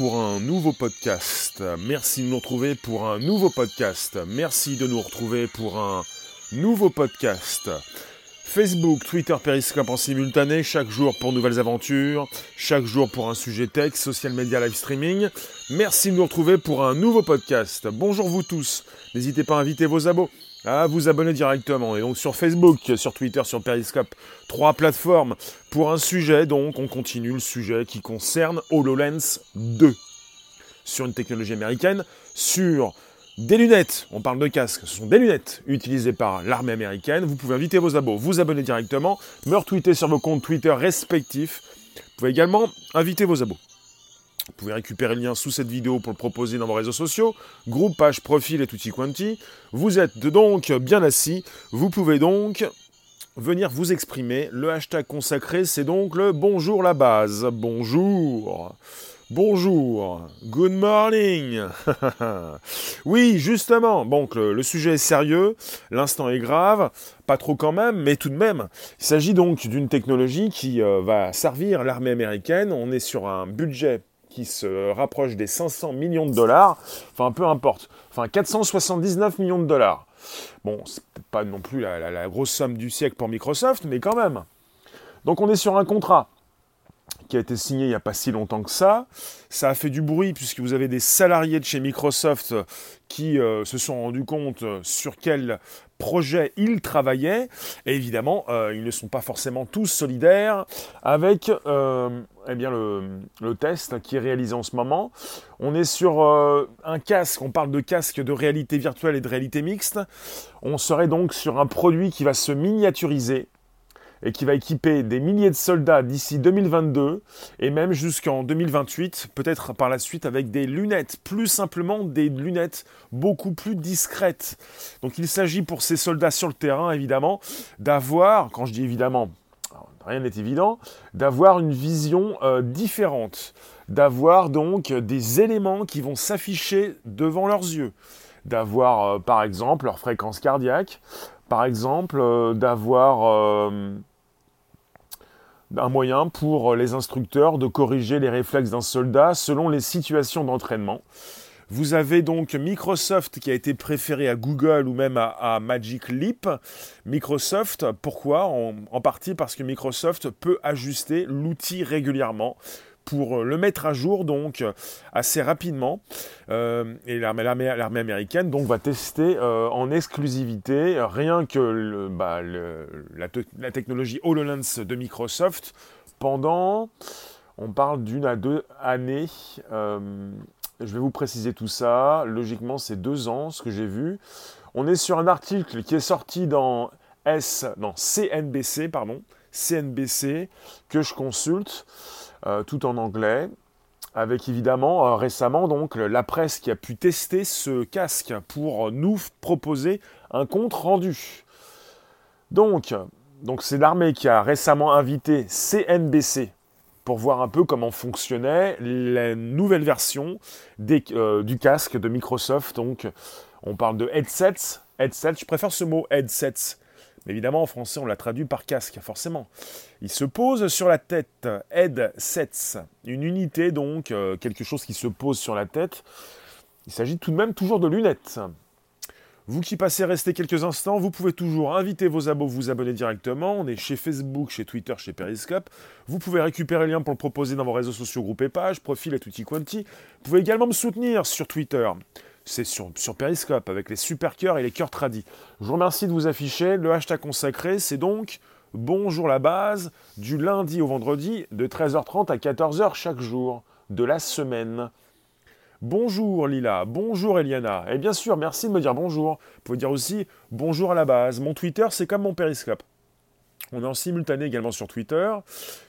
pour un nouveau podcast. Merci de nous retrouver pour un nouveau podcast. Merci de nous retrouver pour un nouveau podcast. Facebook, Twitter, Periscope en simultané, chaque jour pour nouvelles aventures, chaque jour pour un sujet tech, social media, live streaming. Merci de nous retrouver pour un nouveau podcast. Bonjour vous tous. N'hésitez pas à inviter vos abos à vous abonner directement. Et donc sur Facebook, sur Twitter, sur Periscope, trois plateformes pour un sujet. Donc on continue le sujet qui concerne HoloLens 2 sur une technologie américaine, sur des lunettes, on parle de casques, ce sont des lunettes utilisées par l'armée américaine. Vous pouvez inviter vos abos, vous abonner directement, me retweeter sur vos comptes Twitter respectifs. Vous pouvez également inviter vos abos. Vous pouvez récupérer le lien sous cette vidéo pour le proposer dans vos réseaux sociaux, groupe, page, profil et tutti quanti. Vous êtes donc bien assis, vous pouvez donc venir vous exprimer. Le hashtag consacré, c'est donc le bonjour la base. Bonjour. Bonjour, good morning. oui, justement, donc le, sujet est sérieux, l'instant est grave, pas trop quand même, mais tout de même. Il s'agit donc d'une technologie qui euh, va servir l'armée américaine. On est sur un budget qui se rapproche des 500 millions de dollars, enfin peu importe, enfin 479 millions de dollars. Bon, c'est pas non plus la grosse somme du siècle pour Microsoft, mais quand même. Donc on est sur un contrat qui a été signé il n'y a pas si longtemps que ça. Ça a fait du bruit puisque vous avez des salariés de chez Microsoft qui euh, se sont rendus compte sur quel projet ils travaillaient. Et évidemment, euh, ils ne sont pas forcément tous solidaires avec euh, eh bien le, le, test qui est réalisé en ce moment. On est sur un casque, on parle de casque de réalité virtuelle et de réalité mixte. On serait donc sur un produit qui va se miniaturiser et qui va équiper des milliers de soldats d'ici 2022 et même jusqu'en 2028, peut-être par la suite avec des lunettes, plus simplement des lunettes beaucoup plus discrètes. Donc il s'agit pour ces soldats sur le terrain, évidemment, d'avoir, quand je dis évidemment, rien n'est évident, d'avoir une vision euh, différente, d'avoir donc des éléments qui vont s'afficher devant leurs yeux, d'avoir euh, par exemple leur fréquence cardiaque, par exemple euh, d'avoir un moyen pour les instructeurs de corriger les réflexes d'un soldat selon les situations d'entraînement. Vous avez donc Microsoft qui a été préféré à Google ou même à, Magic Leap. Microsoft, pourquoi? En, partie parce que Microsoft peut ajuster l'outil régulièrement pour euh, le mettre à jour donc euh, assez rapidement. Euh, et l'armée américaine donc va tester en exclusivité rien que bah, la, technologie HoloLens de Microsoft pendant, on parle d'une à deux années. je vais vous préciser tout ça. Logiquement, c'est deux ans, ce que j'ai vu. On est sur un article qui est sorti dans S, non, CNBC, pardon, CNBC, que je consulte. Euh, tout en anglais, avec évidemment euh, récemment donc la presse qui a pu tester ce casque pour nous proposer un compte rendu. Donc, donc c'est l'armée qui a récemment invité CNBC pour voir un peu comment fonctionnait la nouvelle version euh, du casque de Microsoft. Donc, on parle de headsets. Headsets, je préfère ce mot headsets mais évidemment, en français, on l'a traduit par casque, forcément. Il se pose sur la tête, headsets, une unité donc, euh, quelque chose qui se pose sur la tête. Il s'agit tout de même toujours de lunettes. Vous qui passez rester quelques instants, vous pouvez toujours inviter vos abos, vous abonner directement. On est chez Facebook, chez Twitter, chez Periscope. Vous pouvez récupérer le lien pour le proposer dans vos réseaux sociaux, groupes et pages, profil et tutti quanti. Vous pouvez également me soutenir sur Twitter c'est sur, Periscope avec les super cœurs et les cœurs tradis. Je vous remercie de vous afficher. Le hashtag consacré, c'est donc Bonjour la base du lundi au vendredi de 13h30 à 14h chaque jour de la semaine. Bonjour Lila, bonjour Eliana. Et bien sûr, merci de me dire bonjour. Vous pouvez dire aussi bonjour à la base. Mon Twitter, c'est comme mon Periscope. On est en simultané également sur Twitter.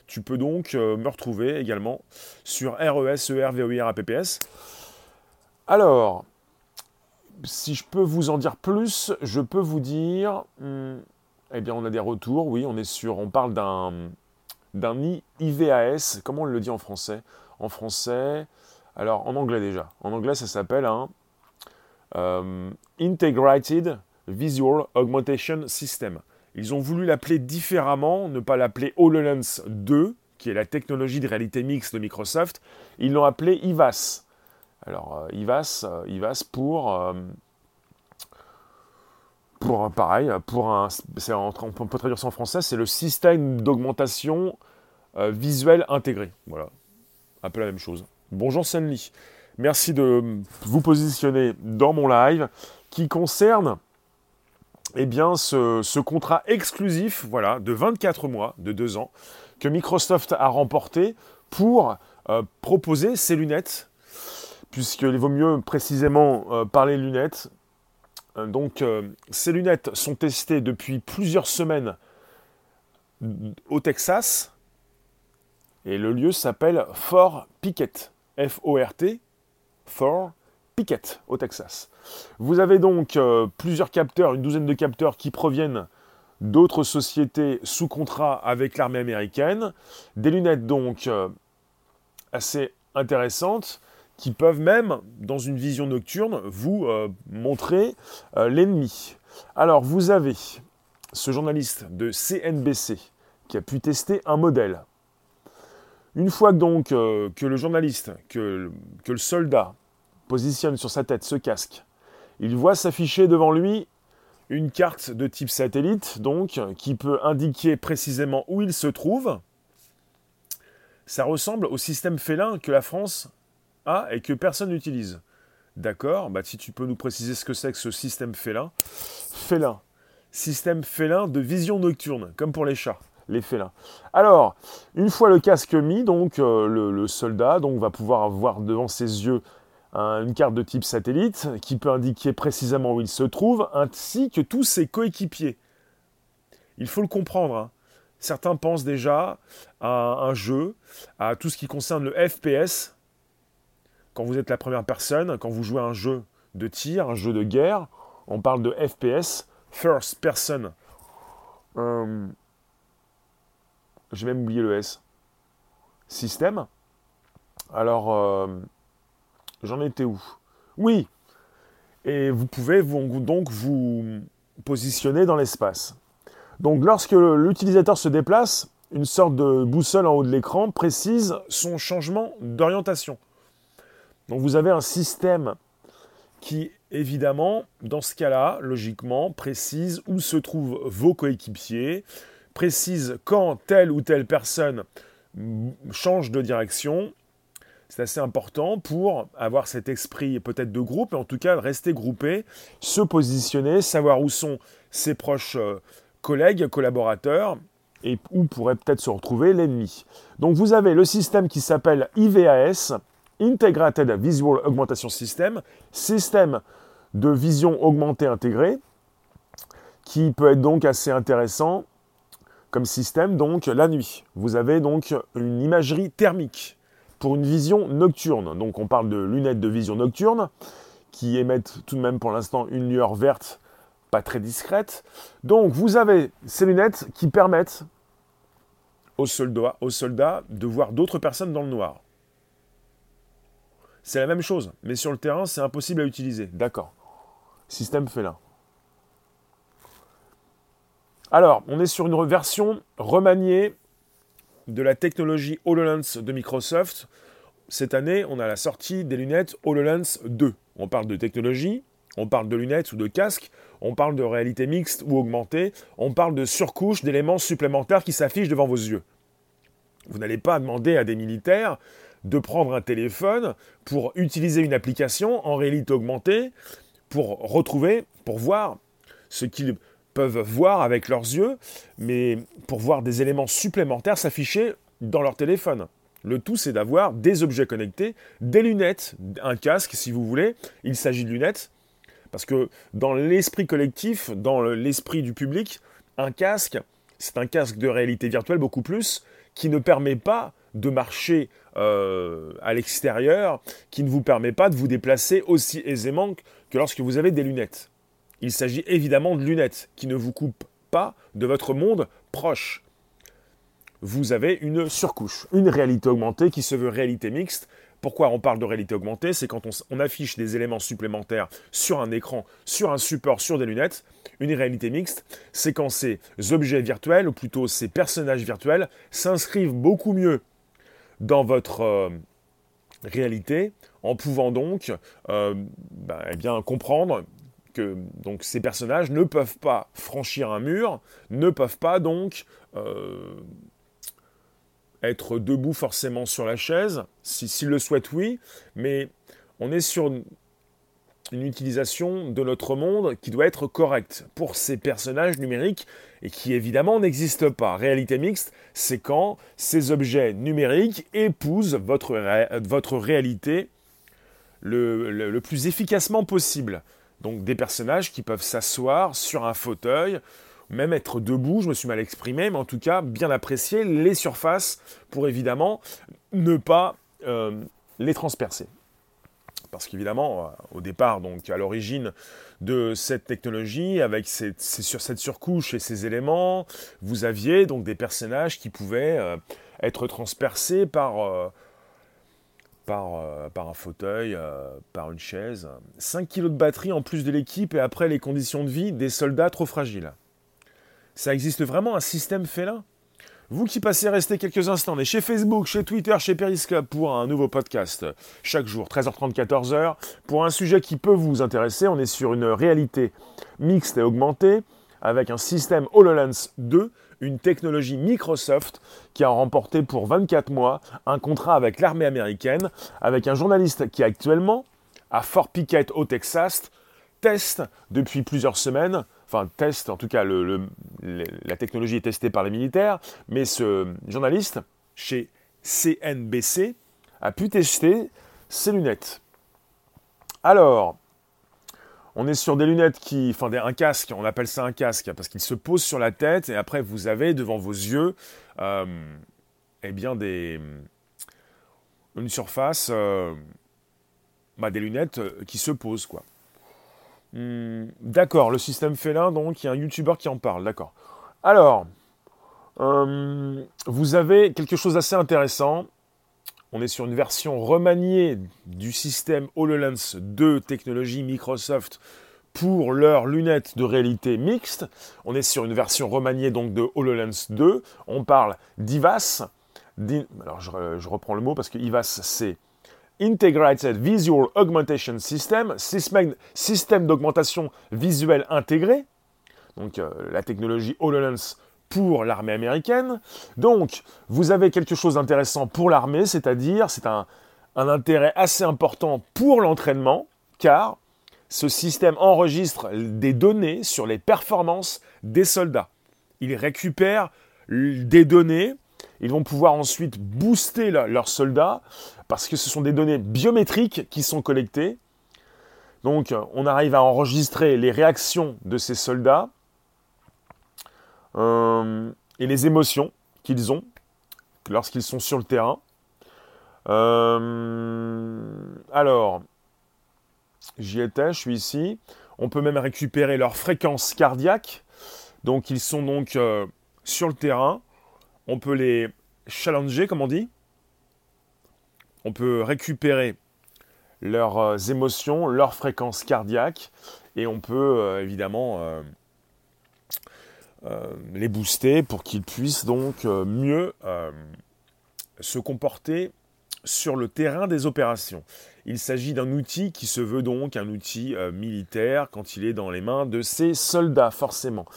Tu peux donc euh, me retrouver également sur RES, ER, APPS. Alors, si je peux vous en dire plus, je peux vous dire, hmm, eh bien, on a des retours. Oui, on est sur, on parle d'un d'un IVAS. Comment on le dit en français? En français, alors en anglais déjà. En anglais, ça s'appelle un euh, Integrated Visual Augmentation System. Ils ont voulu l'appeler différemment, ne pas l'appeler HoloLens 2, qui est la technologie de réalité mixte de Microsoft, ils l'ont appelé IVAS. Alors, euh, IVAS, euh, IVAS pour, euh, pour pareil, pour un, on peut traduire ça en français, c'est le système d'augmentation visuelle intégré. Voilà, un peu la même chose. Bonjour Senli, merci de vous positionner dans mon live qui concerne eh bien, ce, contrat exclusif voilà, de 24 mois, de 2 ans, que Microsoft a remporté pour proposer ses lunettes, puisqu'il vaut mieux précisément euh, parler lunettes. Euh, donc, ces lunettes sont testées depuis plusieurs semaines au Texas, et le lieu s'appelle Fort Pickett, F-O-R-T, Fort Pickett, au Texas. Vous avez donc plusieurs capteurs, une douzaine de capteurs qui proviennent d'autres sociétés sous contrat avec l'armée américaine, des lunettes donc euh, assez intéressantes qui peuvent même, dans une vision nocturne, vous euh, montrer euh, l'ennemi. Alors vous avez ce journaliste de CNBC qui a pu tester un modèle. Une fois donc que le journaliste, que, que le soldat positionne sur sa tête ce casque, il voit s'afficher devant lui une carte de type satellite, donc, qui peut indiquer précisément où il se trouve. Ça ressemble au système félin que la France a et que personne n'utilise. D'accord bah, Si tu peux nous préciser ce que c'est que ce système félin. Félin. Système félin de vision nocturne, comme pour les chats, les félins. Alors, une fois le casque mis, donc euh, le, le, soldat donc, va pouvoir voir devant ses yeux une carte de type satellite qui peut indiquer précisément où il se trouve, ainsi que tous ses coéquipiers. Il faut le comprendre. Hein. Certains pensent déjà à un jeu, à tout ce qui concerne le FPS. Quand vous êtes la première personne, quand vous jouez à un jeu de tir, un jeu de guerre, on parle de FPS, First Person. Euh, j'ai même oublié le S. Système. Alors, euh, J'en étais où? Oui. Et vous pouvez donc vous positionner dans l'espace. Donc lorsque l'utilisateur se déplace, une sorte de boussole en haut de l'écran précise son changement d'orientation. Donc vous avez un système qui, évidemment, dans ce cas-là, logiquement, précise où se trouvent vos coéquipiers, précise quand telle ou telle personne change de direction c'est assez important pour avoir cet esprit peut-être de groupe, et en tout cas rester groupé, se positionner, savoir où sont ses proches euh, collègues, collaborateurs, et où pourrait peut-être se retrouver l'ennemi. Donc vous avez le système qui s'appelle IVAS, Integrated Visual Augmentation System, système de vision augmentée intégrée, qui peut être donc assez intéressant comme système, donc la nuit. Vous avez donc une imagerie thermique pour une vision nocturne. Donc on parle de lunettes de vision nocturne qui émettent tout de même pour l'instant une lueur verte pas très discrète. Donc vous avez ces lunettes qui permettent aux soldats, aux soldats de voir d'autres personnes dans le noir. C'est la même chose, mais sur le terrain, c'est impossible à utiliser. D'accord. Système félin. Alors, on est sur une version remaniée de la technologie HoloLens de Microsoft, cette année, on a la sortie des lunettes HoloLens 2. On parle de technologie, on parle de lunettes ou de casques, on parle de réalité mixte ou augmentée, on parle de surcouche d'éléments supplémentaires qui s'affichent devant vos yeux. Vous n'allez pas demander à des militaires de prendre un téléphone pour utiliser une application en réalité augmentée pour retrouver, pour voir ce qu'ils peuvent voir avec leurs yeux, mais pour voir des éléments supplémentaires s'afficher dans leur téléphone. Le tout, c'est d'avoir des objets connectés, des lunettes, un casque si vous voulez. Il s'agit de lunettes, parce que dans l'esprit collectif, dans l'esprit du public, un casque, c'est un casque de réalité virtuelle beaucoup plus, qui ne permet pas de marcher euh, à l'extérieur, qui ne vous permet pas de vous déplacer aussi aisément que lorsque vous avez des lunettes. Il s'agit évidemment de lunettes qui ne vous coupent pas de votre monde proche. Vous avez une surcouche, une réalité augmentée qui se veut réalité mixte Pourquoi on parle de réalité augmentée? C'est quand on, affiche des éléments supplémentaires sur un écran, sur un support, sur des lunettes. Une réalité mixte, c'est quand ces objets virtuels, ou plutôt ces personnages virtuels, s'inscrivent beaucoup mieux dans votre euh, réalité, en pouvant donc euh, ben, eh bien, comprendre que donc, ces personnages ne peuvent pas franchir un mur, ne peuvent pas donc euh, être debout forcément sur la chaise, s'ils le souhaitent, oui, mais on est sur une, utilisation de notre monde qui doit être correcte pour ces personnages numériques et qui évidemment n'existent pas. Réalité mixte, c'est quand ces objets numériques épousent votre, réalité le plus efficacement possible. Donc des personnages qui peuvent s'asseoir sur un fauteuil même être debout, je me suis mal exprimé, mais en tout cas bien apprécier les surfaces pour évidemment ne pas euh, les transpercer. Parce qu'évidemment, euh, au départ, donc à l'origine de cette technologie, avec cette surcouche et ces éléments, vous aviez donc des personnages qui pouvaient euh, être transpercés par, par, un fauteuil, par une chaise. 5 kg de batterie en plus de l'équipe et après les conditions de vie des soldats trop fragiles. Ça existe vraiment un système félin Vous qui passez rester quelques instants, on est chez Facebook, chez Twitter, chez Periscope pour un nouveau podcast chaque jour, 13h30, 14h, pour un sujet qui peut vous intéresser. On est sur une réalité mixte et augmentée avec un système HoloLens 2, une technologie Microsoft qui a remporté pour 24 mois un contrat avec l'armée américaine, avec un journaliste qui actuellement, à Fort Pickett au Texas, teste depuis plusieurs semaines enfin test, en tout cas la technologie est testée par les militaires, mais ce journaliste chez CNBC a pu tester ces lunettes. Alors, on est sur des lunettes qui, enfin un casque, on appelle ça un casque parce qu'il se pose sur la tête et après vous avez devant vos yeux, euh, eh bien des une surface, euh, bah, des lunettes qui se posent quoi. Hmm, d'accord, le système félin, donc il y a un YouTuber qui en parle, d'accord. Alors, euh, vous avez quelque chose d'assez intéressant. On est sur une version remaniée du système HoloLens 2 technologie Microsoft pour leurs lunettes de réalité mixte. On est sur une version remaniée donc de HoloLens 2. On parle d'IVAS. Alors je, je, reprends le mot parce que IVAS c'est Integrated Visual Augmentation System, système d'augmentation visuelle intégré, donc euh, la technologie HoloLens pour l'armée américaine. Donc, vous avez quelque chose d'intéressant pour l'armée, c'est-à-dire c'est un, un intérêt assez important pour l'entraînement, car ce système enregistre des données sur les performances des soldats. Il récupère des données ils vont pouvoir ensuite booster leurs soldats parce que ce sont des données biométriques qui sont collectées. Donc on arrive à enregistrer les réactions de ces soldats euh, et les émotions qu'ils ont lorsqu'ils sont sur le terrain. Euh, alors, j'y étais, je suis ici. On peut même récupérer leur fréquence cardiaque. Donc ils sont donc euh, sur le terrain on peut les challenger, comme on dit. On peut récupérer leurs euh, émotions, leurs fréquences cardiaques, et on peut euh, évidemment euh, les booster pour qu'ils puissent donc mieux se comporter sur le terrain des opérations. Il s'agit d'un outil qui se veut donc un outil militaire quand il est dans les mains de ces soldats, forcément.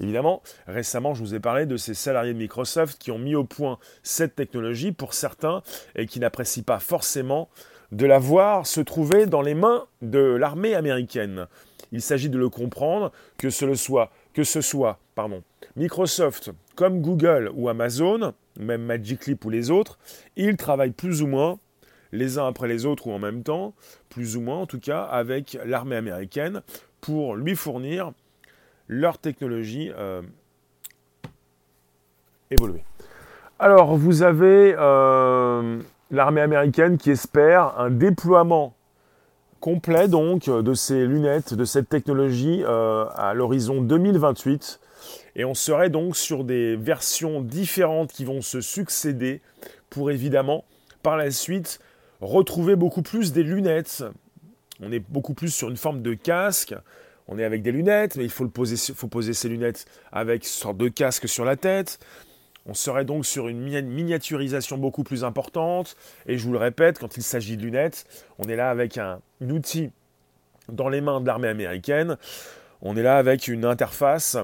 Évidemment, récemment, je vous ai parlé de ces salariés de Microsoft qui ont mis au point cette technologie pour certains et qui n'apprécient pas forcément de la voir se trouver dans les mains de l'armée américaine. Il s'agit de le comprendre, que ce soit, Microsoft comme Google ou Amazon, même Magic Leap ou les autres, ils travaillent plus ou moins les uns après les autres ou en même temps, plus ou moins en tout cas, avec l'armée américaine pour lui fournir leur technologie euh, évoluer. Alors, vous avez euh, l'armée américaine qui espère un déploiement complet donc de ces lunettes, de cette technologie euh, à l'horizon 2028. Et on serait donc sur des versions différentes qui vont se succéder pour évidemment par la suite retrouver beaucoup plus des lunettes. On est beaucoup plus sur une forme de casque. On est avec des lunettes, mais il faut, poser, faut ces lunettes avec une sorte de casque sur la tête. On serait donc sur une miniaturisation beaucoup plus importante. Et je vous le répète, quand il s'agit de lunettes, on est là avec un, outil dans les mains de l'armée américaine. On est là avec une interface,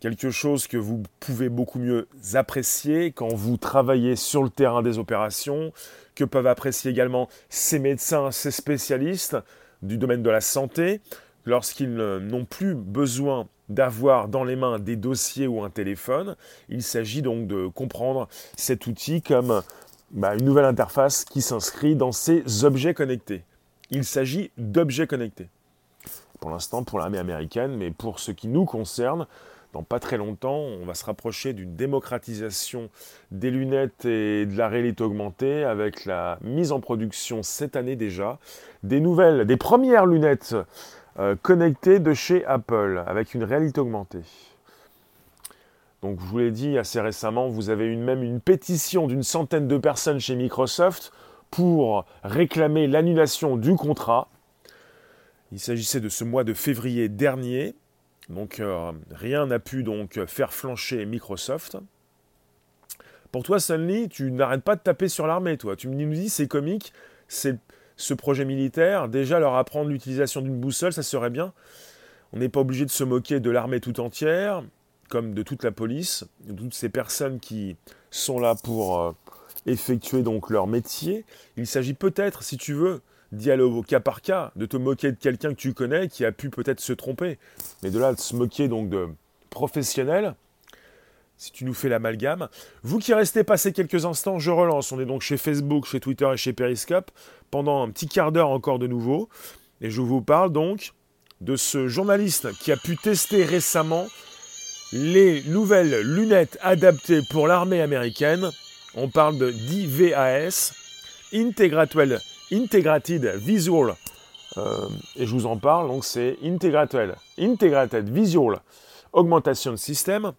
quelque chose que vous pouvez beaucoup mieux apprécier quand vous travaillez sur le terrain des opérations, que peuvent apprécier également ces médecins, ces spécialistes du domaine de la santé, lorsqu'ils n'ont plus besoin d'avoir dans les mains des dossiers ou un téléphone. Il s'agit donc de comprendre cet outil comme bah, une nouvelle interface qui s'inscrit dans ces objets connectés. Il s'agit d'objets connectés. Pour l'instant, pour l'armée américaine, mais pour ce qui nous concerne, dans pas très longtemps, on va se rapprocher d'une démocratisation des lunettes et de la réalité augmentée avec la mise en production cette année déjà des nouvelles, des premières lunettes euh, connectées de chez Apple avec une réalité augmentée. Donc je vous l'ai dit assez récemment, vous avez une, même une pétition d'une centaine de personnes chez Microsoft pour réclamer l'annulation du contrat. Il s'agissait de ce mois de février dernier donc euh, rien n'a pu donc faire flancher Microsoft. Pour toi, Stanley, tu n'arrêtes pas de taper sur l'armée, toi. Tu nous dis, c'est comique, c'est ce projet militaire. Déjà, leur apprendre l'utilisation d'une boussole, ça serait bien. On n'est pas obligé de se moquer de l'armée tout entière, comme de toute la police, de toutes ces personnes qui sont là pour euh, effectuer donc leur métier. Il s'agit peut-être, si tu veux, dialogue au cas par cas, de te moquer de quelqu'un que tu connais qui a pu peut-être se tromper. Mais de là, de se moquer donc de professionnels, si tu nous fais l'amalgame. Vous qui restez passer quelques instants, je relance. On est donc chez Facebook, chez Twitter et chez Periscope pendant un petit quart d'heure encore de nouveau. Et je vous parle donc de ce journaliste qui a pu tester récemment les nouvelles lunettes adaptées pour l'armée américaine. On parle de d'IVAS, Integrated Integrated Visual, euh, et je vous en parle, donc c'est Integrated, Integrated Visual Augmentation System,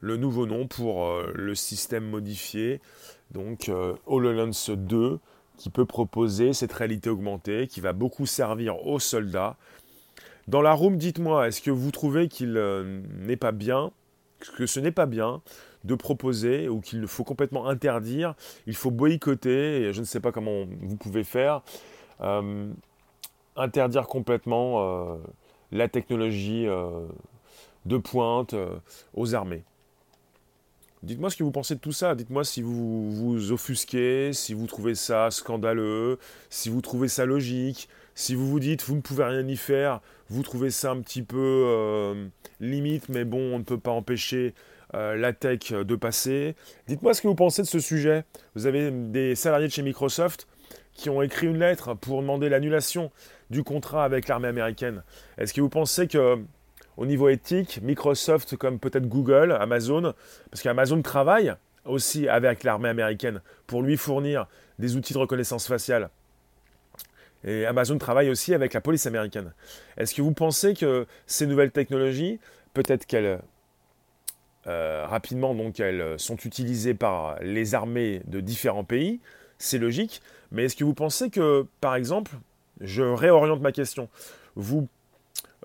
le nouveau nom pour euh, le système modifié, donc euh, HoloLens 2, qui peut proposer cette réalité augmentée, qui va beaucoup servir aux soldats. Dans la room, dites-moi, est-ce que vous trouvez qu'il n'est pas bien, que ce n'est pas bien de proposer ou qu'il faut complètement interdire, il faut boycotter, et je ne sais pas comment vous pouvez faire, euh, interdire complètement euh, la technologie euh, de pointe aux armées? Dites-moi ce que vous pensez de tout ça. Dites-moi si vous vous offusquez, si vous trouvez ça scandaleux, si vous trouvez ça logique, si vous vous dites vous ne pouvez rien y faire, vous trouvez ça un petit peu limite, mais bon, on ne peut pas empêcher euh, la tech de passer. Dites-moi ce que vous pensez de ce sujet. Vous avez des salariés de chez Microsoft qui ont écrit une lettre pour demander l'annulation du contrat avec l'armée américaine. Est-ce que vous pensez que au niveau éthique, Microsoft, comme peut-être Google, Amazon, parce qu'Amazon travaille aussi avec l'armée américaine pour lui fournir des outils de reconnaissance faciale. Et Amazon travaille aussi avec la police américaine. Est-ce que vous pensez que ces nouvelles technologies, peut-être qu'elles euh, rapidement, donc, elles sont utilisées par les armées de différents pays. C'est logique. Mais est-ce que vous pensez que, par exemple, je réoriente ma question, vous,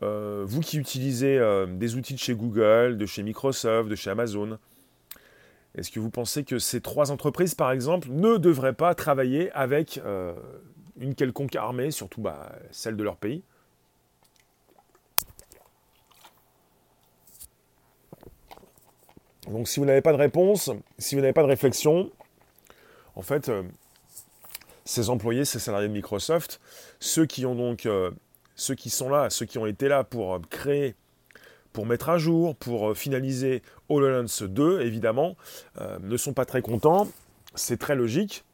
euh, vous qui utilisez euh, des outils de chez Google, de chez Microsoft, de chez Amazon, est-ce que vous pensez que ces trois entreprises, par exemple, ne devraient pas travailler avec une quelconque armée, surtout bah, celle de leur pays? Donc si vous n'avez pas de réponse, si vous n'avez pas de réflexion, en fait, euh, ces employés, ces salariés de Microsoft, ceux qui ont donc, euh, ceux qui sont là, ceux qui ont été là pour euh, créer, pour mettre à jour, pour finaliser HoloLens 2, évidemment, ne sont pas très contents. C'est très logique.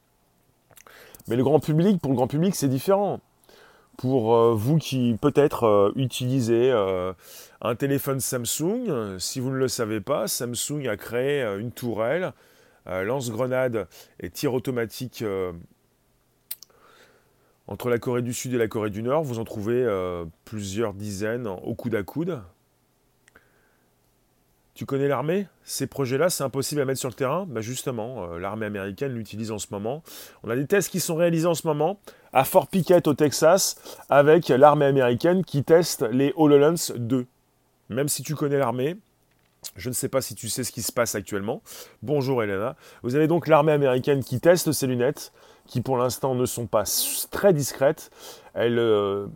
Mais le grand public, pour le grand public, c'est différent pour euh, vous qui peut-être euh, utilisez euh, un téléphone Samsung, si vous ne le savez pas, Samsung a créé une tourelle, lance-grenade et tir automatique entre la Corée du Sud et la Corée du Nord. Vous en trouvez plusieurs dizaines au coude à coude. Tu connais l'armée? Ces projets-là, c'est impossible à mettre sur le terrain? Bah Justement, euh, l'armée américaine l'utilise en ce moment. On a des tests qui sont réalisés en ce moment à Fort Pickett au Texas avec l'armée américaine qui teste les HoloLens 2. Même si tu connais l'armée, je ne sais pas si tu sais ce qui se passe actuellement. Bonjour Elena. Vous avez donc l'armée américaine qui teste ces lunettes, qui pour l'instant ne sont pas très discrètes. Elles euh,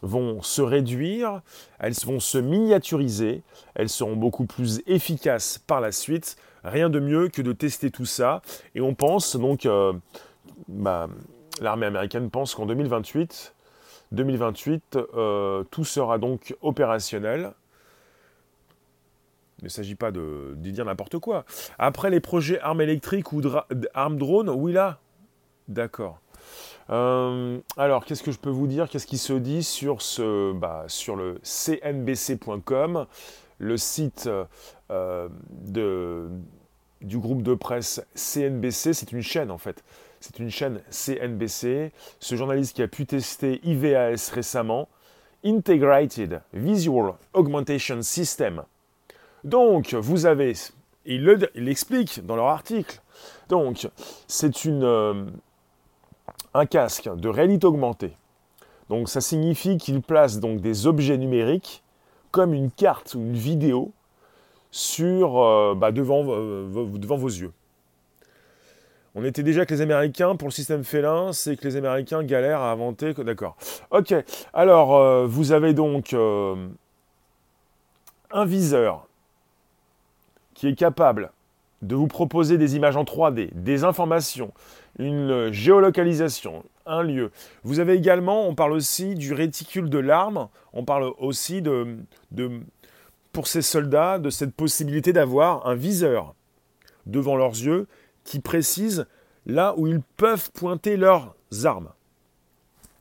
vont se réduire, elles vont se miniaturiser, elles seront beaucoup plus efficaces par la suite. Rien de mieux que de tester tout ça. Et on pense donc, euh, bah, l'armée américaine pense qu'en 2028, 2028 euh, tout sera donc opérationnel. Il ne s'agit pas de, dire n'importe quoi. Après les projets armes électriques ou armes drones, oui là. D'accord. Euh, alors, qu'est-ce que je peux vous dire? Qu'est-ce qui se dit sur, ce, bah, sur le cnbc.com, le site euh, du groupe de presse CNBC? C'est une chaîne en fait. C'est une chaîne CNBC. Ce journaliste qui a pu tester IVAS récemment, Integrated Visual Augmentation System. Donc, vous avez, il l'explique dans leur article. Donc, c'est une, euh, un casque de réalité augmentée. Donc ça signifie qu'il place donc des objets numériques comme une carte ou une vidéo sur, euh, bah, devant, euh, devant vos yeux. On était déjà que les Américains, pour le système félin, c'est que les Américains galèrent à inventer. D'accord. Ok. Alors, euh, vous avez donc un viseur qui est capable de vous proposer des images en 3D, des informations, une géolocalisation, un lieu. Vous avez également, on parle aussi du réticule de l'arme, on parle aussi de, pour ces soldats, de cette possibilité d'avoir un viseur devant leurs yeux qui précise là où ils peuvent pointer leurs armes.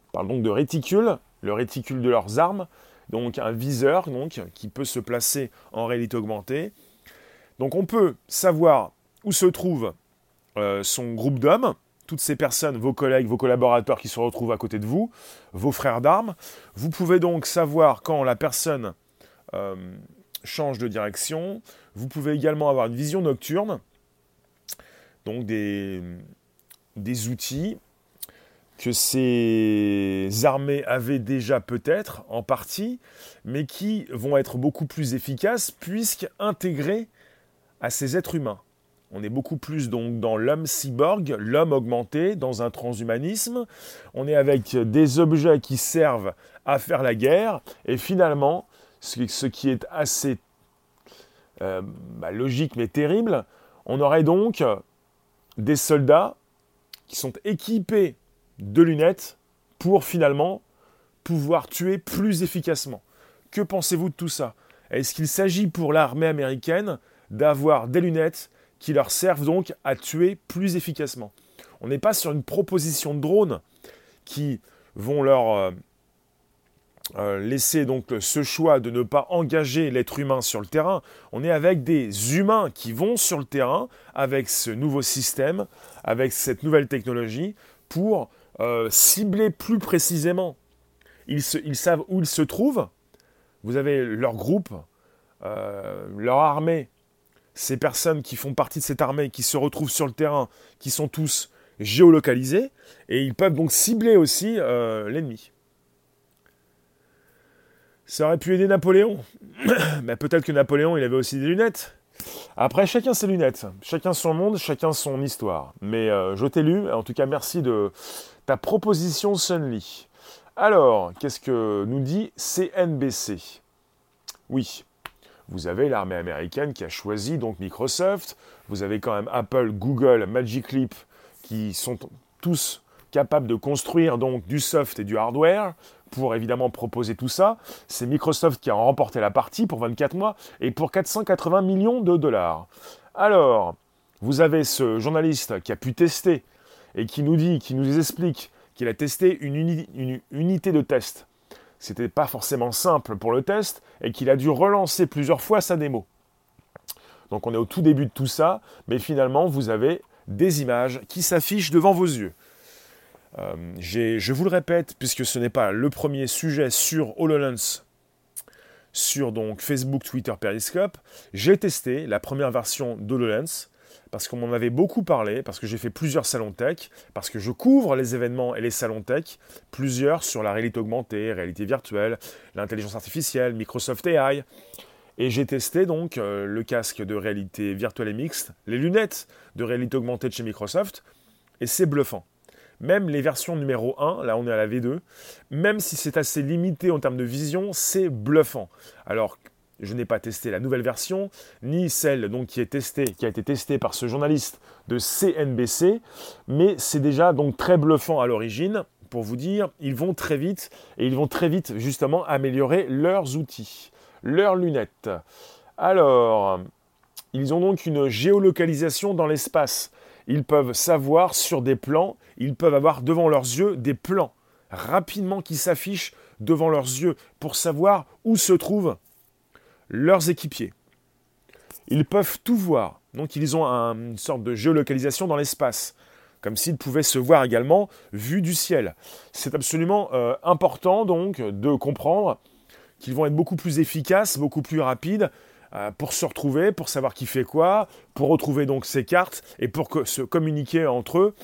On parle donc de réticule, le réticule de leurs armes, donc un viseur donc, qui peut se placer en réalité augmentée. Donc on peut savoir où se trouve euh, son groupe d'hommes, toutes ces personnes, vos collègues, vos collaborateurs qui se retrouvent à côté de vous, vos frères d'armes. Vous pouvez donc savoir quand la personne euh, change de direction. Vous pouvez également avoir une vision nocturne, donc des, des outils que ces armées avaient déjà peut-être en partie, mais qui vont être beaucoup plus efficaces puisqu'intégrés à ces êtres humains. On est beaucoup plus donc dans l'homme cyborg, l'homme augmenté, dans un transhumanisme. On est avec des objets qui servent à faire la guerre. Et finalement, ce qui est assez euh, bah, logique mais terrible, on aurait donc des soldats qui sont équipés de lunettes pour finalement pouvoir tuer plus efficacement. Que pensez-vous de tout ça? Est-ce qu'il s'agit pour l'armée américaine d'avoir des lunettes qui leur servent donc à tuer plus efficacement. On n'est pas sur une proposition de drones qui vont leur euh, euh, laisser donc ce choix de ne pas engager l'être humain sur le terrain. On est avec des humains qui vont sur le terrain avec ce nouveau système, avec cette nouvelle technologie pour euh, cibler plus précisément. Ils, ils, savent où ils se trouvent. Vous avez leur groupe, leur armée ces personnes qui font partie de cette armée, qui se retrouvent sur le terrain, qui sont tous géolocalisés, et ils peuvent donc cibler aussi euh, l'ennemi. Ça aurait pu aider Napoléon. Mais peut-être que Napoléon, il avait aussi des lunettes. Après, chacun ses lunettes, chacun son monde, chacun son histoire. Mais euh, je t'ai lu, en tout cas merci de ta proposition Sunly. Alors, qu'est-ce que nous dit CNBC Oui, vous avez l'armée américaine qui a choisi donc Microsoft, vous avez quand même Apple, Google, Magic Leap qui sont tous capables de construire donc du soft et du hardware pour évidemment proposer tout ça. C'est Microsoft qui a remporté la partie pour 24 mois et pour 480 millions de dollars. Alors, vous avez ce journaliste qui a pu tester et qui nous dit, qui nous explique qu'il a testé une, une unité de test c'était pas forcément simple pour le test et qu'il a dû relancer plusieurs fois sa démo. Donc on est au tout début de tout ça, mais finalement vous avez des images qui s'affichent devant vos yeux. Euh, je vous le répète, puisque ce n'est pas le premier sujet sur HoloLens sur donc Facebook, Twitter, Periscope. J'ai testé la première version d'HoloLens parce qu'on m'en avait beaucoup parlé, parce que j'ai fait plusieurs salons tech, parce que je couvre les événements et les salons tech, plusieurs sur la réalité augmentée, réalité virtuelle, l'intelligence artificielle, Microsoft AI. Et j'ai testé donc euh, le casque de réalité virtuelle et mixte, les lunettes de réalité augmentée de chez Microsoft, et c'est bluffant. Même les versions numéro 1, là on est à la V2, même si c'est assez limité en termes de vision, c'est bluffant. Alors je n'ai pas testé la nouvelle version, ni celle donc qui est testée, qui a été testée par ce journaliste de CNBC, mais c'est déjà donc très bluffant à l'origine. Pour vous dire, ils vont très vite et ils vont très vite justement améliorer leurs outils, leurs lunettes. Alors, ils ont donc une géolocalisation dans l'espace. Ils peuvent savoir sur des plans, ils peuvent avoir devant leurs yeux des plans rapidement qui s'affichent devant leurs yeux pour savoir où se trouvent leurs équipiers. Ils peuvent tout voir, donc ils ont une sorte de géolocalisation dans l'espace, comme s'ils pouvaient se voir également vu du ciel. C'est absolument euh, important donc de comprendre qu'ils vont être beaucoup plus efficaces, beaucoup plus rapides euh, pour se retrouver, pour savoir qui fait quoi, pour retrouver donc ces cartes et pour se communiquer entre eux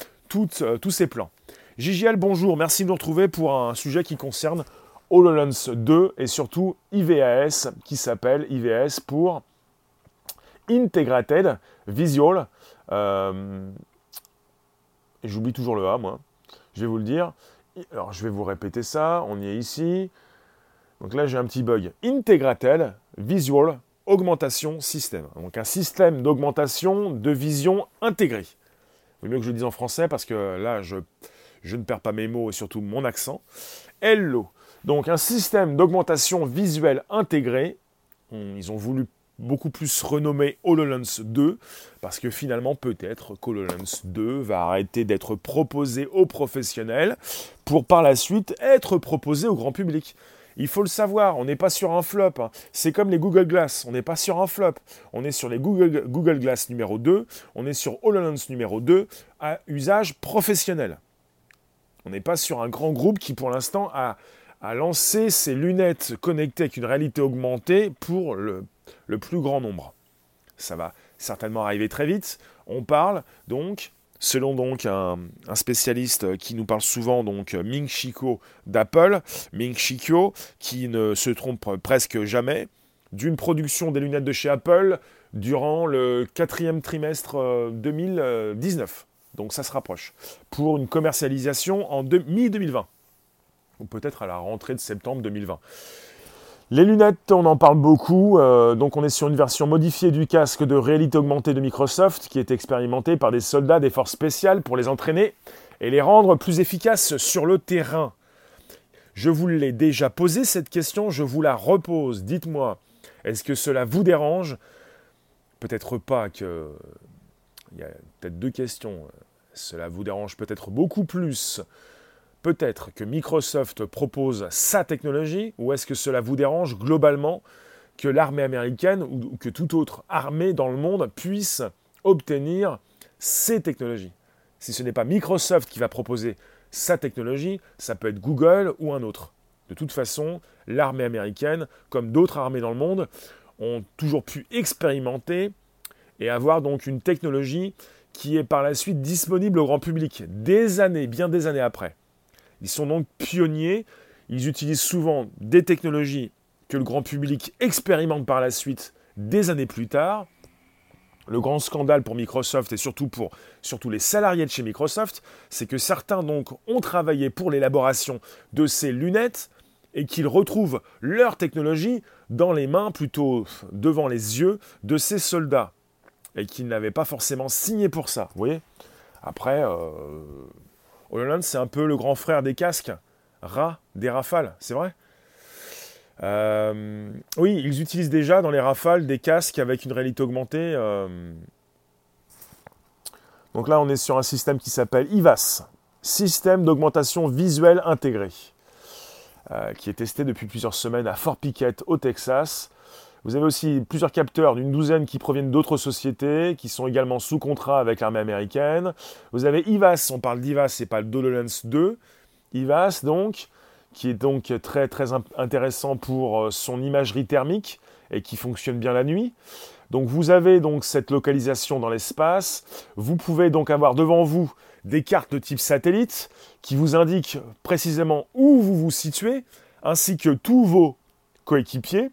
euh, tous ces plans. JGL, bonjour, merci de nous retrouver pour un sujet qui concerne HoloLens 2 et surtout IVAS qui s'appelle IVAS pour Integrated Visual. Euh, et j'oublie toujours le A, moi. Je vais vous le dire. Alors, je vais vous répéter ça. On y est ici. Donc là, j'ai un petit bug. Integrated Visual Augmentation System. Donc un système d'augmentation de vision intégré. Il mieux que je le dise en français parce que là, je ne perds pas mes mots et surtout mon accent. Hello. Donc un système d'augmentation visuelle intégré. Ils ont voulu beaucoup plus renommer HoloLens 2 parce que finalement peut-être qu'HoloLens 2 va arrêter d'être proposé aux professionnels pour par la suite être proposé au grand public. Il faut le savoir, on n'est pas sur un flop. Hein. C'est comme les Google Glass, on n'est pas sur un flop. On est sur les Google, Google Glass numéro 2, on est sur HoloLens numéro 2 à usage professionnel. On n'est pas sur un grand groupe qui pour l'instant a à lancer ses lunettes connectées avec une réalité augmentée pour le, plus grand nombre. Ça va certainement arriver très vite. On parle donc, selon un, spécialiste qui nous parle souvent, donc Ming Chico d'Apple, Ming Chico, qui ne se trompe presque jamais, d'une production des lunettes de chez Apple durant le quatrième trimestre 2019. Euh, donc ça se rapproche. Pour une commercialisation en mi-2020 ou peut-être à la rentrée de septembre 2020. Les lunettes, on en parle beaucoup. Euh, donc, on est sur une version modifiée du casque de réalité augmentée de Microsoft qui est expérimenté par des soldats des forces spéciales pour les entraîner et les rendre plus efficaces sur le terrain. Je vous l'ai déjà posé cette question, je vous la repose. Dites-moi, est-ce que cela vous dérange? Peut-être pas que. Il y a peut-être deux questions. Cela vous dérange peut-être beaucoup plus peut-être que Microsoft propose sa technologie ou est-ce que cela vous dérange globalement que l'armée américaine ou que toute autre armée dans le monde puisse obtenir ces technologies? Si ce n'est pas Microsoft qui va proposer sa technologie, ça peut être Google ou un autre. De toute façon, l'armée américaine, comme d'autres armées dans le monde, ont toujours pu expérimenter et avoir donc une technologie qui est par la suite disponible au grand public des années, bien des années après. Ils sont donc pionniers. Ils utilisent souvent des technologies que le grand public expérimente par la suite des années plus tard. Le grand scandale pour Microsoft et surtout pour surtout les salariés de chez Microsoft, c'est que certains donc ont travaillé pour l'élaboration de ces lunettes et qu'ils retrouvent leur technologie dans les mains, plutôt devant les yeux de ces soldats et qu'ils n'avaient pas forcément signé pour ça. Vous voyez? Après, euh, HoloLens, c'est un peu le grand frère des casques, rat des rafales, c'est vrai euh, Oui, ils utilisent déjà dans les rafales des casques avec une réalité augmentée. Euh. Donc là, on est sur un système qui s'appelle IVAS, système d'augmentation visuelle intégré, euh, qui est testé depuis plusieurs semaines à Fort Pickett au Texas. Vous avez aussi plusieurs capteurs d'une douzaine qui proviennent d'autres sociétés, qui sont également sous contrat avec l'armée américaine. Vous avez IVAS, on parle d'IVAS, c'est pas le DoloLens 2. IVAS, donc, qui est donc très très intéressant pour euh, son imagerie thermique et qui fonctionne bien la nuit. Donc vous avez donc cette localisation dans l'espace. Vous pouvez donc avoir devant vous des cartes de type satellite qui vous indiquent précisément où vous vous situez, ainsi que tous vos coéquipiers.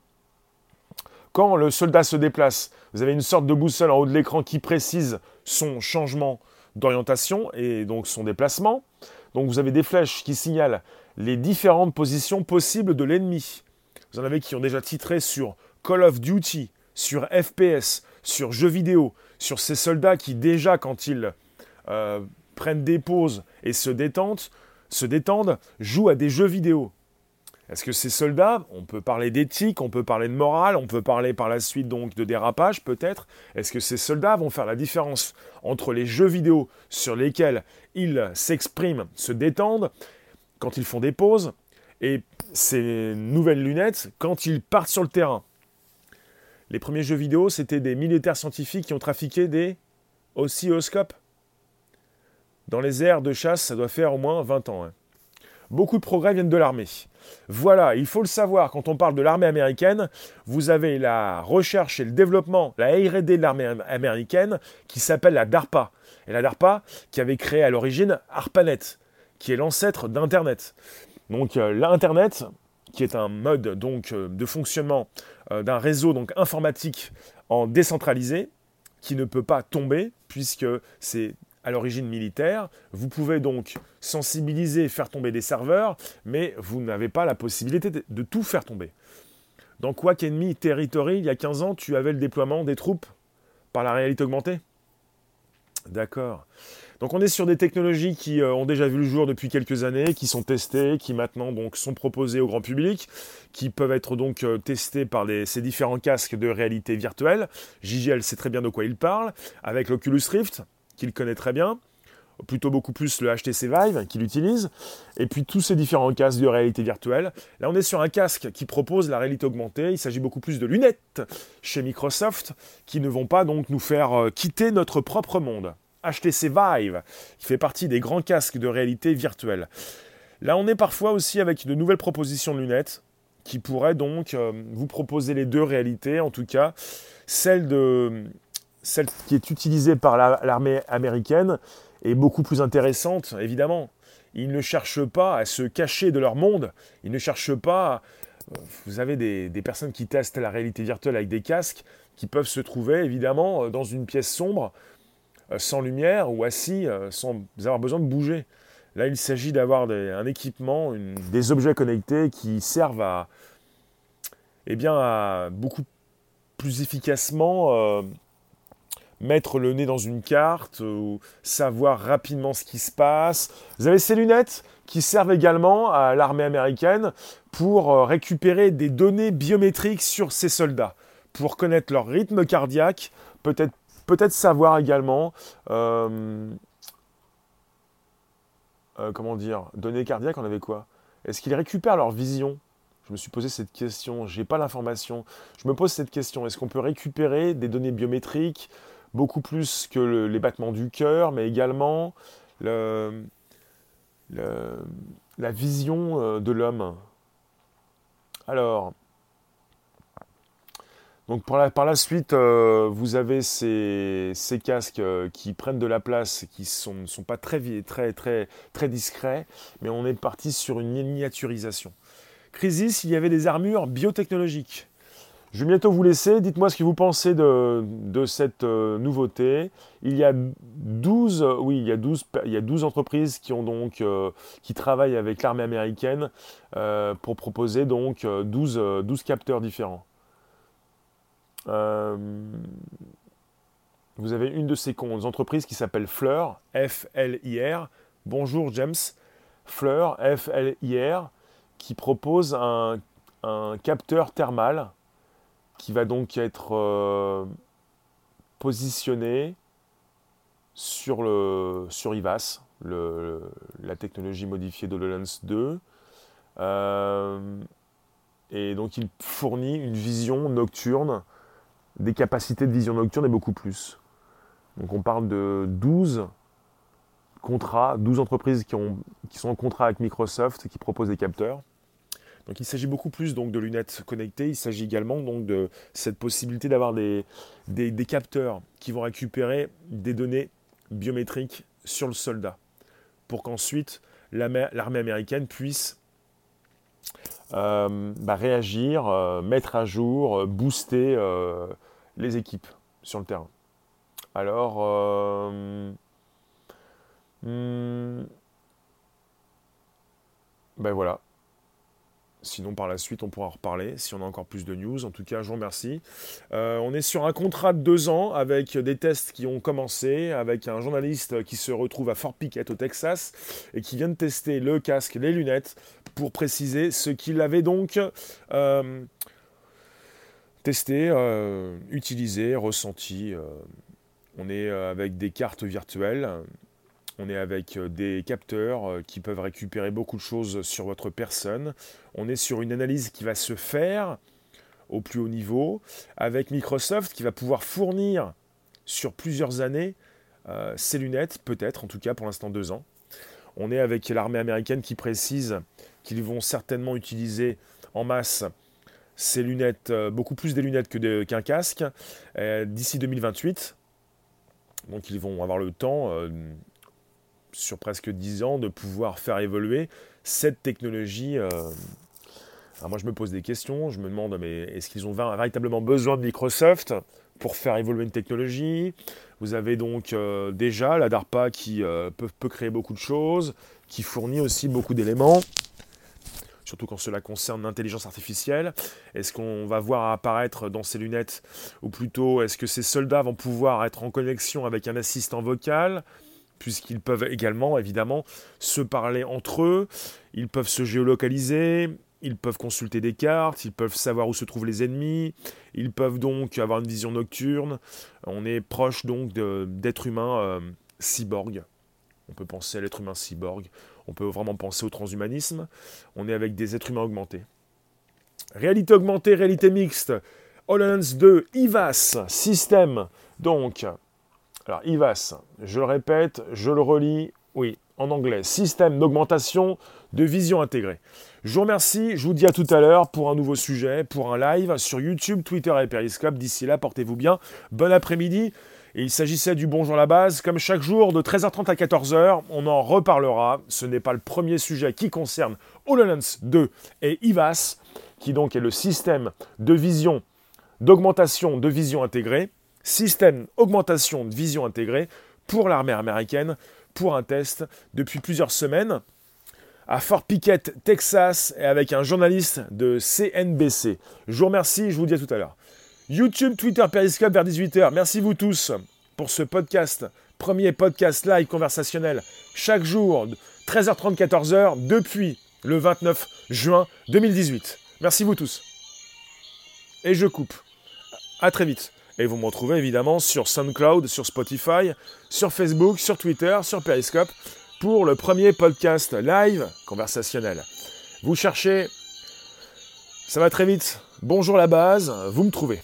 Quand le soldat se déplace, vous avez une sorte de boussole en haut de l'écran qui précise son changement d'orientation et donc son déplacement. Donc vous avez des flèches qui signalent les différentes positions possibles de l'ennemi. Vous en avez qui ont déjà titré sur Call of Duty, sur FPS, sur jeux vidéo, sur ces soldats qui déjà quand ils euh, prennent des pauses et se détendent, se détendent, jouent à des jeux vidéo. Est-ce que ces soldats, on peut parler d'éthique, on peut parler de morale, on peut parler par la suite donc de dérapage peut-être, est-ce que ces soldats vont faire la différence entre les jeux vidéo sur lesquels ils s'expriment, se détendent, quand ils font des pauses, et ces nouvelles lunettes quand ils partent sur le terrain? Les premiers jeux vidéo, c'était des militaires scientifiques qui ont trafiqué des oscilloscopes. Dans les aires de chasse, ça doit faire au moins 20 ans. Hein. Beaucoup de progrès viennent de l'armée. Voilà, il faut le savoir, quand on parle de l'armée américaine, vous avez la recherche et le développement, la RD de l'armée américaine, qui s'appelle la DARPA. Et la DARPA, qui avait créé à l'origine ARPANET, qui est l'ancêtre d'Internet. Donc euh, l'Internet, qui est un mode euh, de fonctionnement euh, d'un réseau informatique en décentralisé, qui ne peut pas tomber, puisque c'est à l'origine militaire. Vous pouvez donc sensibiliser, faire tomber des serveurs, mais vous n'avez pas la possibilité de, tout faire tomber. Dans Quack Enemy Territory, il y a 15 ans, tu avais le déploiement des troupes par la réalité augmentée D'accord. Donc on est sur des technologies qui euh, ont déjà vu le jour depuis quelques années, qui sont testées, qui maintenant donc sont proposées au grand public, qui peuvent être donc euh, testées par ces différents casques de réalité virtuelle. JGL sait très bien de quoi il parle, avec l'Oculus Rift, qu'il connaît très bien, plutôt beaucoup plus le HTC Vive qu'il utilise, et puis tous ces différents casques de réalité virtuelle. Là, on est sur un casque qui propose la réalité augmentée. Il s'agit beaucoup plus de lunettes chez Microsoft qui ne vont pas donc nous faire euh, quitter notre propre monde. HTC Vive, qui fait partie des grands casques de réalité virtuelle. Là, on est parfois aussi avec de nouvelles propositions de lunettes qui pourraient donc euh, vous proposer les deux réalités, en tout cas celle, de, celle qui est utilisée par l'armée américaine est beaucoup plus intéressante, évidemment. Ils ne cherchent pas à se cacher de leur monde, ils ne cherchent pas... Euh, vous avez des, personnes qui testent la réalité virtuelle avec des casques qui peuvent se trouver évidemment dans une pièce sombre euh, sans lumière ou assis euh, sans avoir besoin de bouger. Là, il s'agit d'avoir un équipement, des objets connectés qui servent à, eh bien, à beaucoup plus efficacement euh, mettre le nez dans une carte ou savoir rapidement ce qui se passe. Vous avez ces lunettes qui servent également à l'armée américaine pour récupérer des données biométriques sur ses soldats, pour connaître leur rythme cardiaque, peut-être Peut-être savoir également, euh, euh, comment dire, données cardiaques, on avait quoi? Est-ce qu'ils récupèrent leur vision? Je me suis posé cette question, je n'ai pas l'information. Je me pose cette question, est-ce qu'on peut récupérer des données biométriques beaucoup plus que les battements du cœur, mais également la vision euh, de l'homme Alors, donc par la suite, euh, vous avez ces, casques euh, qui prennent de la place, qui ne sont pas très, très, très, très discrets, mais on est parti sur une miniaturisation. Crisis, il y avait des armures biotechnologiques. Je vais bientôt vous laisser. Dites-moi ce que vous pensez de, cette euh, nouveauté. Il y a 12, oui, il y a 12, il y a 12 entreprises qui, ont donc, qui travaillent avec l'armée américaine pour proposer donc 12, 12 capteurs différents. Euh, vous avez une de ces entreprises qui s'appelle Fleur, F-L-I-R. Bonjour James. Fleur, F-L-I-R, qui propose un, capteur thermal qui va donc être euh, positionné sur, le, sur IVAS, la technologie modifiée de d'HoloLens 2. Euh, et donc il fournit une vision nocturne des capacités de vision nocturne et beaucoup plus. Donc on parle de 12 contrats, 12 entreprises qui, ont, qui sont en contrat avec Microsoft et qui proposent des capteurs. Donc il s'agit beaucoup plus donc de lunettes connectées, il s'agit également donc de cette possibilité d'avoir des, des, capteurs qui vont récupérer des données biométriques sur le soldat pour qu'ensuite l'armée américaine puisse euh, bah, réagir, euh, mettre à jour, euh, booster les équipes sur le terrain. Alors, hmm, ben voilà, Sinon, par la suite, on pourra en reparler si on a encore plus de news. En tout cas, je vous remercie. Euh, on est sur un contrat de deux ans avec des tests qui ont commencé, avec un journaliste qui se retrouve à Fort Pickett au Texas et qui vient de tester le casque, les lunettes, pour préciser ce qu'il avait donc euh, testé, euh, utilisé, ressenti. on est avec des cartes virtuelles on est avec euh, des capteurs euh, qui peuvent récupérer beaucoup de choses sur votre personne. On est sur une analyse qui va se faire au plus haut niveau avec Microsoft qui va pouvoir fournir sur plusieurs années euh, ces lunettes, peut-être en tout cas pour l'instant deux ans. On est avec l'armée américaine qui précise qu'ils vont certainement utiliser en masse ces lunettes, beaucoup plus des lunettes qu'un casque, d'ici 2028. Donc ils vont avoir le temps sur presque 10 ans de pouvoir faire évoluer cette technologie. Euh, alors moi je me pose des questions, je me demande mais est-ce qu'ils ont véritablement besoin de Microsoft pour faire évoluer une technologie? Vous avez donc euh, déjà la DARPA qui euh, peut, peut, créer beaucoup de choses, qui fournit aussi beaucoup d'éléments, surtout quand cela concerne l'intelligence artificielle. Est-ce qu'on va voir apparaître dans ces lunettes, ou plutôt est-ce que ces soldats vont pouvoir être en connexion avec un assistant vocal? Puisqu'ils peuvent également, évidemment, se parler entre eux, ils peuvent se géolocaliser, ils peuvent consulter des cartes, ils peuvent savoir où se trouvent les ennemis, ils peuvent donc avoir une vision nocturne. On est proche donc d'êtres humains euh, cyborg. On peut penser à l'être humain cyborg, on peut vraiment penser au transhumanisme. On est avec des êtres humains augmentés. Réalité augmentée, réalité mixte. HoloLens 2, IVAS, système. Donc, alors, IVAS, je le répète, je le relis, oui, en anglais, système d'augmentation de vision intégrée. Je vous remercie, je vous dis à tout à l'heure pour un nouveau sujet, pour un live sur YouTube, Twitter et Periscope. D'ici là, portez-vous bien. Bon après-midi. Il s'agissait du Bonjour la base. Comme chaque jour, de 13h30 à 14h, on en reparlera. Ce n'est pas le premier sujet qui concerne HoloLens 2 et IVAS, qui donc est le système de vision, d'augmentation de vision intégrée système augmentation de vision intégrée pour l'armée américaine pour un test depuis plusieurs semaines à Fort Pickett, Texas, et avec un journaliste de CNBC. Je vous remercie, je vous dis à tout à l'heure. YouTube, Twitter, Periscope vers 18h. Merci vous tous pour ce podcast, premier podcast live conversationnel chaque jour, 13h30, 14h, depuis le 29 juin 2018. Merci vous tous. Et je coupe. À très vite. Et vous me retrouvez évidemment sur SoundCloud, sur Spotify, sur Facebook, sur Twitter, sur Periscope pour le premier podcast live conversationnel. Vous cherchez, ça va très vite. Bonjour la base, vous me trouvez.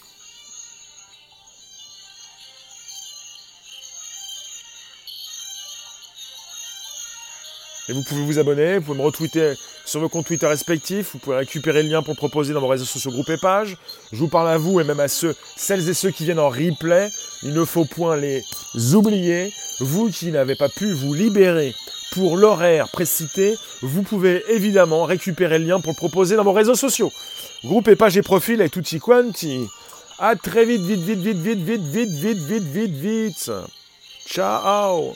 Et vous pouvez vous abonner, vous pouvez me retweeter sur vos comptes Twitter respectifs, vous pouvez récupérer le lien pour le proposer dans vos réseaux sociaux, groupes et pages. Je vous parle à vous et même à ceux, celles et ceux qui viennent en replay. Il ne faut point les oublier. Vous qui n'avez pas pu vous libérer pour l'horaire précité, vous pouvez évidemment récupérer le lien pour le proposer dans vos réseaux sociaux. Groupe et pages et profil et tutti quanti. À très vite, vite, vite, vite, vite, vite, vite, vite, vite, vite, vite. Ciao